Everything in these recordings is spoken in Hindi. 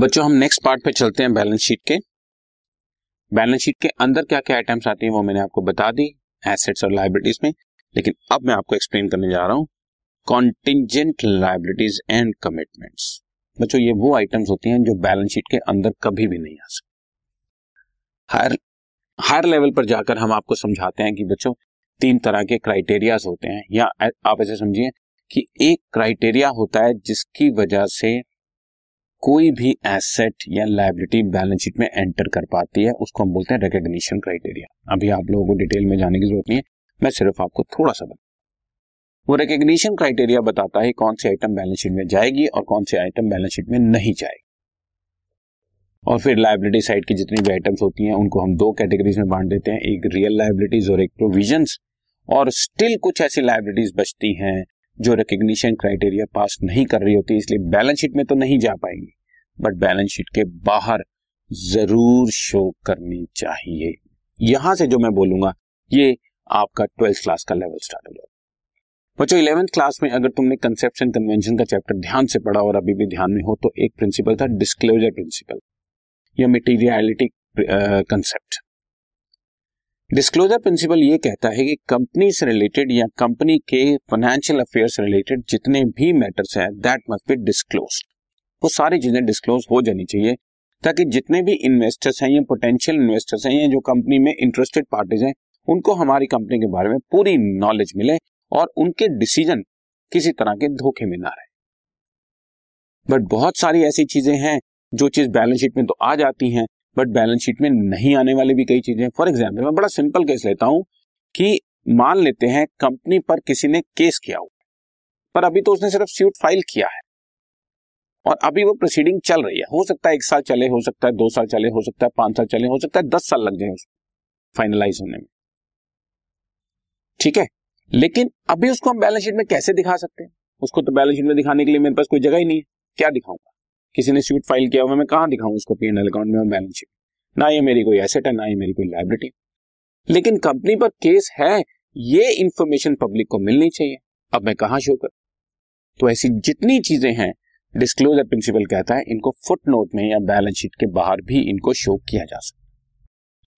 बच्चों, हम नेक्स्ट पार्ट पे चलते हैं बैलेंस शीट के। बैलेंस शीट के अंदर क्या क्या आइटम्स आती हैं वो मैंने आपको बता दी एसेट्स और लाइबिलिटीज में। लेकिन अब मैं आपको एक्सप्लेन करने जा रहा हूँ कॉन्टिजेंट लाइबिलिटीज एंड कमिटमेंट्स बच्चों, ये वो आइटम्स होती हैं जो बैलेंस शीट के अंदर कभी भी नहीं आ सकते। हायर हायर लेवल पर जाकर हम आपको समझाते हैं कि बच्चों, तीन तरह के क्राइटेरियाज होते हैं। या आप ऐसे समझिए कि एक क्राइटेरिया होता है जिसकी वजह से कोई भी एसेट या लाइबिलिटी बैलेंस शीट में एंटर कर पाती है, उसको हम बोलते हैं रिकॉग्निशन क्राइटेरिया अभी आप लोगों को डिटेल में जाने की ज़रूरत नहीं है, मैं सिर्फ़ आपको थोड़ा सा बता वो रिकॉग्निशन क्राइटेरिया बताता है कौन से आइटम बैलेंस शीट में जाएगी और कौन से आइटम बैलेंस शीट में नहीं जाएगी। और फिर लाइबिलिटी साइड की जितनी भी आइटम्स होती हैं, उनको हम दो कैटेगरीज में बांट देते हैं, एक रियल लाइबिलिटीज और एक प्रोविजंस और स्टिल कुछ ऐसी लाइबिलिटीज बचती हैं जो रिकग्निशन क्राइटेरिया पास नहीं कर रही होती, इसलिए बैलेंस शीट में तो नहीं जा पाएँगी। बट बैलेंस शीट के बाहर ज़रूर शो करनी चाहिए। यहाँ से जो मैं बोलूँगा, ये आपका ट्वेल्थ क्लास का लेवल स्टार्ट हो जाएगा। बच्चों इलेवेंथ क्लास में अगर तुमने कंसेप्ट एंड कन्वेंशन का चैप्टर ध्यान से पढ़ा और अभी भी ध्यान में हो तो एक प्रिंसिपल था डिस्क्लोजर प्रिंसिपल या मटीरियलिटी कंसेप्ट डिस्क्लोजर प्रिंसिपल ये कहता है कि कंपनी से रिलेटेड या कंपनी के फाइनेंशियल अफेयर से रिलेटेड जितने भी मैटर्स हैं दैट मस्ट बी डिस्क्लोज वो सारी चीज़ें डिस्क्लोज हो जानी चाहिए, ताकि जितने भी इन्वेस्टर्स हैं, या पोटेंशियल इन्वेस्टर्स हैं, या जो कंपनी में इंटरेस्टेड पार्टीज़ हैं, उनको हमारी कंपनी के बारे में पूरी नॉलेज मिले और उनके डिसीज़न किसी तरह के धोखे में ना रहे। बट बहुत सारी ऐसी चीज़ें हैं, जो चीज़ बैलेंस शीट में तो आ जाती हैं बट बैलेंस शीट में नहीं आने वाली भी कई चीज़ें फॉर एग्ज़ाम्पल मैं बड़ा सिंपल केस लेता हूँ कि मान लेते हैं कंपनी पर किसी ने केस किया हुआ पर अभी तो उसने सिर्फ़ सूट फ़ाइल किया है, और अभी वो प्रोसीडिंग चल रही है। हो सकता है एक साल चले, हो सकता है दो साल चले, हो सकता है पाँच साल चले, हो सकता है दस साल लग जाए फाइनलाइज होने में। ठीक है? लेकिन अभी उसको हम बैलेंस शीट में कैसे दिखा सकते हैं? उसको तो बैलेंस शीट में दिखाने के लिए मेरे पास कोई जगह ही नहीं है। क्या दिखाऊँगा? किसी ने सूट फ़ाइल किया हुआ मैं कहाँ दिखाऊँ उसको पी अकाउंट में और बैलेंस शीट ना ये मेरी कोई एसेट है, ना ये मेरी कोई लाइबिलिटी लेकिन कंपनी पर केस है, ये इंफॉर्मेशन पब्लिक को मिलनी चाहिए। अब मैं कहा शो कर? तो ऐसी जितनी चीज़ें हैं डिस्क्लोजर प्रिंसिपल कहता है, इनको फुट नोट में या बैलेंस शीट के बाहर भी इनको शो किया जा सकता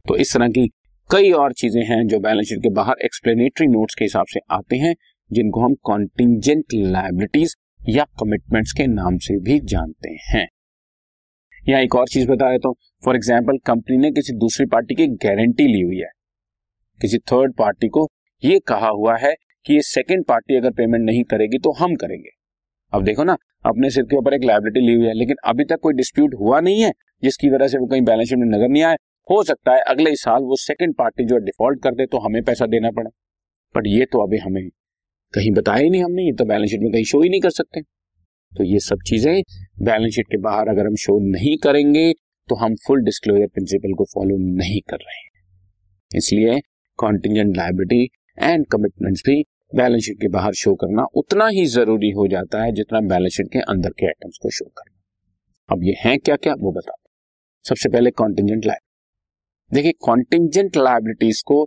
तो इस तरह की कई और चीज़ें हैं जो बैलेंस शीट के बाहर एक्सप्लेनेटरी नोट्स के हिसाब से आते हैं, जिनको हम कॉन्टिजेंट लाइबिलिटीज या कमिटमेंट्स के नाम से भी जानते हैं। यहाँ एक और चीज़ बता देता हूँ फॉर एग्ज़ाम्पल कंपनी ने किसी दूसरी पार्टी की गारंटी ली हुई है। किसी थर्ड पार्टी को ये कहा हुआ है कि ये सेकेंड पार्टी अगर पेमेंट नहीं करेगी तो हम करेंगे। अब देखो ना, अपने सिर के ऊपर एक लाइबिलिटी ली हुई है, लेकिन अभी तक कोई डिस्प्यूट हुआ नहीं है, जिसकी वजह से वो कहीं बैलेंस शीट में नज़र नहीं आए। हो सकता है अगले साल वो सेकेंड पार्टी जो डिफ़ॉल्ट कर दे तो हमें पैसा देना पड़े। बट ये तो अभी हमें कहीं बताया ही नहीं हमने, ये तो बैलेंस शीट में कहीं शो ही नहीं कर सकते। तो ये सब चीज़ें, बैलेंस शीट के बाहर अगर हम शो नहीं करेंगे तो हम फुल डिस्क्लोजर प्रिंसिपल को फॉलो नहीं कर रहे हैं। इसलिए कॉन्टिजेंट लाइबिलिटी एंड कमिटमेंट्स भी बैलेंस शीट के बाहर शो करना उतना ही ज़रूरी हो जाता है, जितना बैलेंस शीट के अंदर के आइटम्स को शो करना। अब ये हैं क्या क्या वो बता सबसे पहले कॉन्टिजेंट लाइबिलिटी देखिए कॉन्टिजेंट लाइबिलिटीज को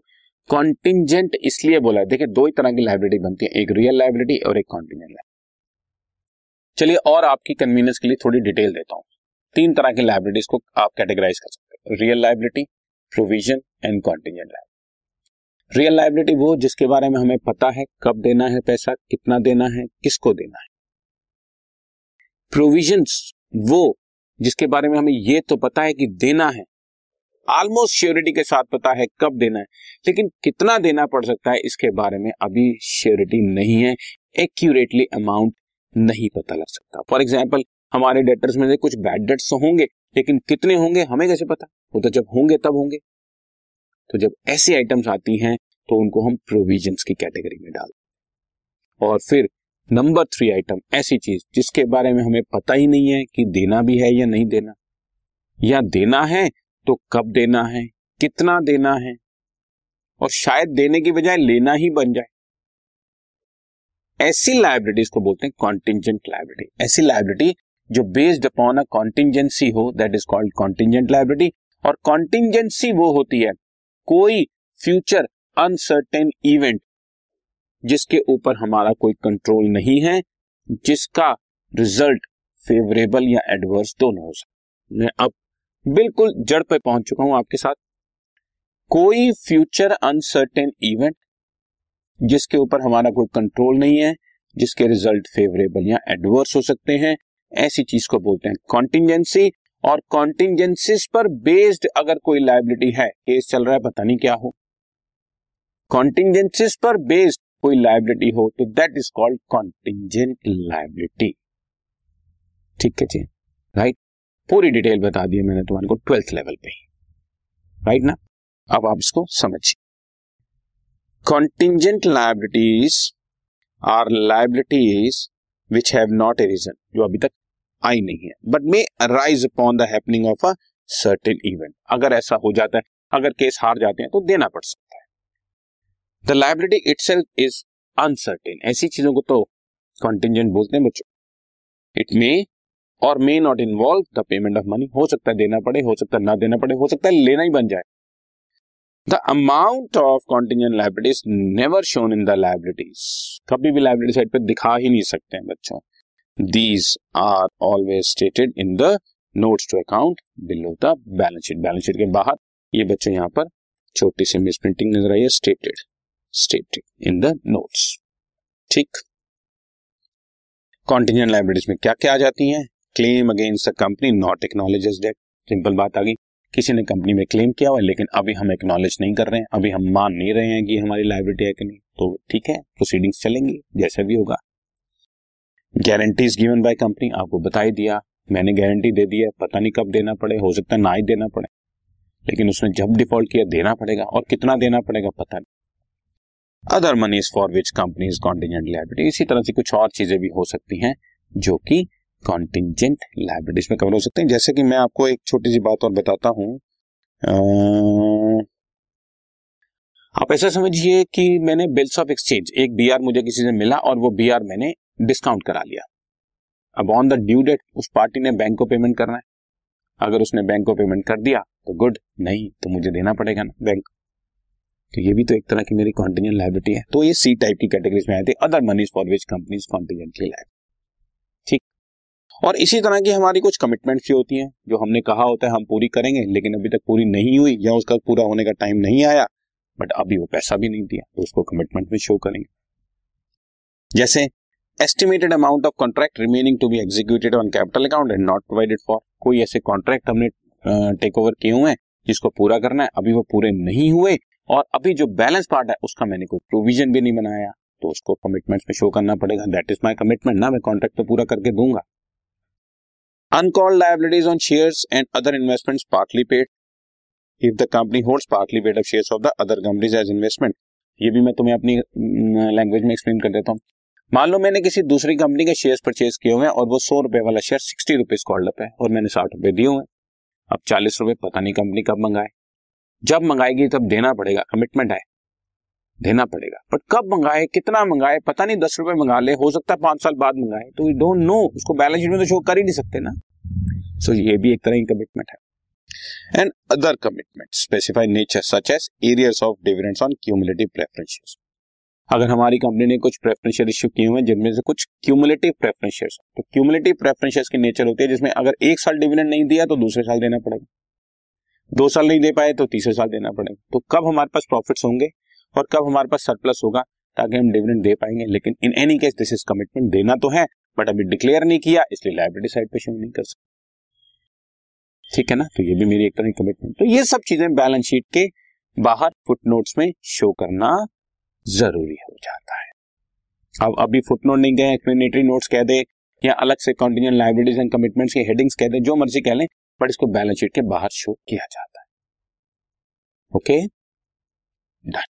कॉन्टिजेंट इसलिए बोला है। देखिए, दो ही तरह की लाइबिलिटी बनती है। एक रियल लाइबिलिटी और एक कॉन्टिजेंट चलिए, और आपकी कन्वीनियंस के लिए थोड़ी डिटेल देता हूँ। तीन तरह की लाइबिलिटीज को आप कैटेगराइज कर सकते हैं। Real liability provision and contingent liability real liability वो जिसके बारे में हमें पता है, कब देना है पैसा, कितना देना है, किसको देना है। प्रोविज़न वो जिसके बारे में हमें ये तो पता है कि देना है ऑलमोस्ट श्योरिटी के साथ पता है कब देना है। लेकिन कितना देना पड़ सकता है इसके बारे में अभी श्योरिटी नहीं है। एक्यूरेटली अमाउंट नहीं पता लग सकता। फॉर एग्ज़ाम्पल हमारे डेटर्स में से कुछ बैड डेट्स तो होंगे, लेकिन कितने होंगे हमें कैसे पता? वो तो जब होंगे, तब होंगे। तो जब ऐसी आइटम्स आती हैं तो उनको हम प्रोविजंस की कैटेगरी में डाल। और फिर नंबर थ्री आइटम ऐसी चीज़ जिसके बारे में हमें पता ही नहीं है कि देना भी है या नहीं देना। या देना है तो कब देना है, कितना देना है? और शायद देने की बजाय लेना ही बन जाए। ऐसी लाइबिलिटीज को बोलते हैं कॉन्टिजेंट लाइबिलिटी ऐसी लाइबिलिटी जो बेस्ड अपॉन अ कॉन्टिजेंसी हो that is called contingent liability और कॉन्टिजेंसी वो होती है, कोई फ्यूचर अनसर्टेन इवेंट जिसके ऊपर हमारा कोई कंट्रोल नहीं है, जिसका रिज़ल्ट फेवरेबल या एडवर्स दोनों हो सकता मैं अब बिल्कुल जड़ पे पहुँच चुका हूँ आपके साथ। कोई फ्यूचर अनसर्टेन इवेंट जिसके ऊपर हमारा कोई कंट्रोल नहीं है, जिसके रिज़ल्ट फेवरेबल या एडवर्स हो सकते हैं, ऐसी चीज़ को बोलते हैं कॉन्टिजेंसी और कॉन्टिजेंसीज पर बेस्ड अगर कोई लाइबिलिटी है केस चल रहा है, पता नहीं क्या हो। कॉन्टिजेंसीज पर बेस्ड कोई लाइबिलिटी हो तो that is called contingent liability ठीक है जी? राइट पूरी डिटेल बता दी मैंने तुम्हारे को ट्वेल्थ लेवल पे। राइट ना? अब आप इसको समझिए। Contingent liabilities are liabilities which have not arisen जो अभी तक आई नहीं है but may arise upon the happening of a certain event अगर ऐसा हो जाता है, अगर केस हार जाते हैं तो देना पड़ सकता है। The liability itself is uncertain ऐसी चीज़ों को तो कॉन्टिजेंट बोलते हैं बच्चों। इट मे और may not involve the payment of money हो सकता है देना पड़े, हो सकता है ना देना पड़े, हो सकता है लेना ही बन जाए। The amount of contingent liabilities never shown in the liabilities कभी भी लाइबिलिटी साइड पर दिखा ही नहीं सकते हैं बच्चों। These are always stated in the notes to account below the balance sheet balance sheet के बाहर ये बच्चों यहाँ पर छोटी सी मिस प्रिंटिंग नज़र आई है stated stated in the notes ठीक। कॉन्टिजेंट लाइबिलिटीज में क्या क्या आ जाती हैं? Claim against the company not acknowledge debt simple बात आ गई। किसी ने कंपनी में क्लेम किया हुआ लेकिन अभी हम एक्नोलेज नहीं कर रहे हैं। अभी हम मान नहीं रहे हैं कि हमारी लाइबिलिटी है कि नहीं। तो ठीक है प्रोसीडिंग्स चलेंगी, जैसे भी होगा। गारंटीज गिवन बाय कंपनी आपको बता ही दिया। मैंने गारंटी दे दी है। पता नहीं कब देना पड़े, हो सकता है ना ही देना पड़े। लेकिन उसने जब डिफ़ॉल्ट किया, देना पड़ेगा। और कितना देना पड़ेगा, पता नहीं। Other monies for which company contingent liability इसी तरह से कुछ और चीज़ें भी हो सकती हैं, जो कि कॉन्टिजेंट लाइबिलिटीज में कवर हो सकते हैं। जैसे कि मैं आपको एक छोटी सी बात और बताता हूँ। आप ऐसा समझिए कि मैंने बिल्स ऑफ़ एक्सचेंज एक बीआर मुझे किसी से मिला और वो बीआर मैंने डिस्काउंट करा लिया। अब ऑन द ड्यू डेट उस पार्टी ने बैंक को पेमेंट करना है। अगर उसने बैंक को पेमेंट कर दिया तो गुड नहीं तो मुझे देना पड़ेगा ना बैंक तो ये भी तो एक तरह की मेरी कॉन्टिजेंट लाइबिलिटी है। तो ये सी टाइप की कैटेगरीज में आए थे। Other monies for which companies contingently liable ठीक और इसी तरह की हमारी कुछ कमिटमेंट्स भी होती हैं, जो हमने कहा होता है, हम पूरी करेंगे, लेकिन अभी तक पूरी नहीं हुई, या उसका पूरा होने का टाइम नहीं आया बट अभी वो पैसा भी नहीं दिया तो उसको कमिटमेंट में शो करेंगे। जैसे estimated amount of contract remaining to be executed on capital account and not provided for कोई ऐसे कॉन्ट्रैक्ट हमने टेक ओवर किए हुए हैं, जिसको पूरा करना है, अभी वो पूरे नहीं हुए, और अभी जो बैलेंस पार्ट है, उसका मैंने कोई प्रोविज़न भी नहीं बनाया तो उसको कमिटमेंट्स में शो करना पड़ेगा। दैट इज़ माई कमिटमेंट ना मैं कॉन्ट्रैक्ट तो पूरा करके दूँगा। Uncalled liabilities on shares and other investments partly paid if the company holds partly paid of shares of the other companies as investment ये भी मैं तुम्हें अपनी लैंग्वेज में एक्सप्लेन कर देता हूँ। मान लो मैंने किसी दूसरी कंपनी के शेयर परचेज किए हुए हैं और वो सौ रुपए वाला शेयर सिक्सटी रुपीज़ कॉल्ड है और मैंने साठ रुपए दिए हुए हैं। अब चालीस रुपए पता नहीं कंपनी कब मंगाए। जब मंगाएगी तब देना पड़ेगा कमिटमेंट है। देना पड़ेगा। बट कब मंगाए कितना मंगाए पता नहीं दस रुपए मंगा ले हो सकता है पाँच साल बाद मंगाए तो यू डोंट नो उसको बैलेंस शीट में तो शो कर ही नहीं सकते ना। सो so, ये भी एक तरह की कमिटमेंट है। And other commitment specified nature such as arrears of dividends on cumulative preferences अगर हमारी कंपनी ने कुछ प्रेफरेंशियल इश्यू किए हुए जिनमें से कुछ क्यूमुलेटिव प्रेफरेंशियल तो क्यूमुलेटिव प्रेफरेंशियल की नेचर होती है जिसमें अगर एक साल डिविडेंड नहीं दिया तो दूसरे साल देना पड़ेगा। दो साल नहीं दे पाए तो तीसरे साल देना पड़ेगा। तो कब हमारे पास प्रॉफिट्स होंगे? और कब हमारे पास सरप्लस होगा, ताकि हम डिविडेंड दे पाएँगे। लेकिन in any case this is commitment देना तो है बट अभी डिक्लेयर नहीं किया, इसलिए लाइब्रेरी साइड पे शो नहीं कर सकते। ठीक है ना? तो ये भी मेरी एक तरह की कमिटमेंट तो ये सब चीज़ें बैलेंस शीट के बाहर फुट नोट्स में शो करना ज़रूरी हो जाता है। अब, अभी फुटनोट नहीं गए एक्सप्लेनेटरी नोट्स कह दे, या अलग से कॉन्टिजेंट लाइब्रेरीज एंड कमिटमेंट्स के हेडिंग्स कह दे, जो मर्ज़ी कह लें बट इसको बैलेंस शीट के बाहर शो किया जाता है। Okay okay? Done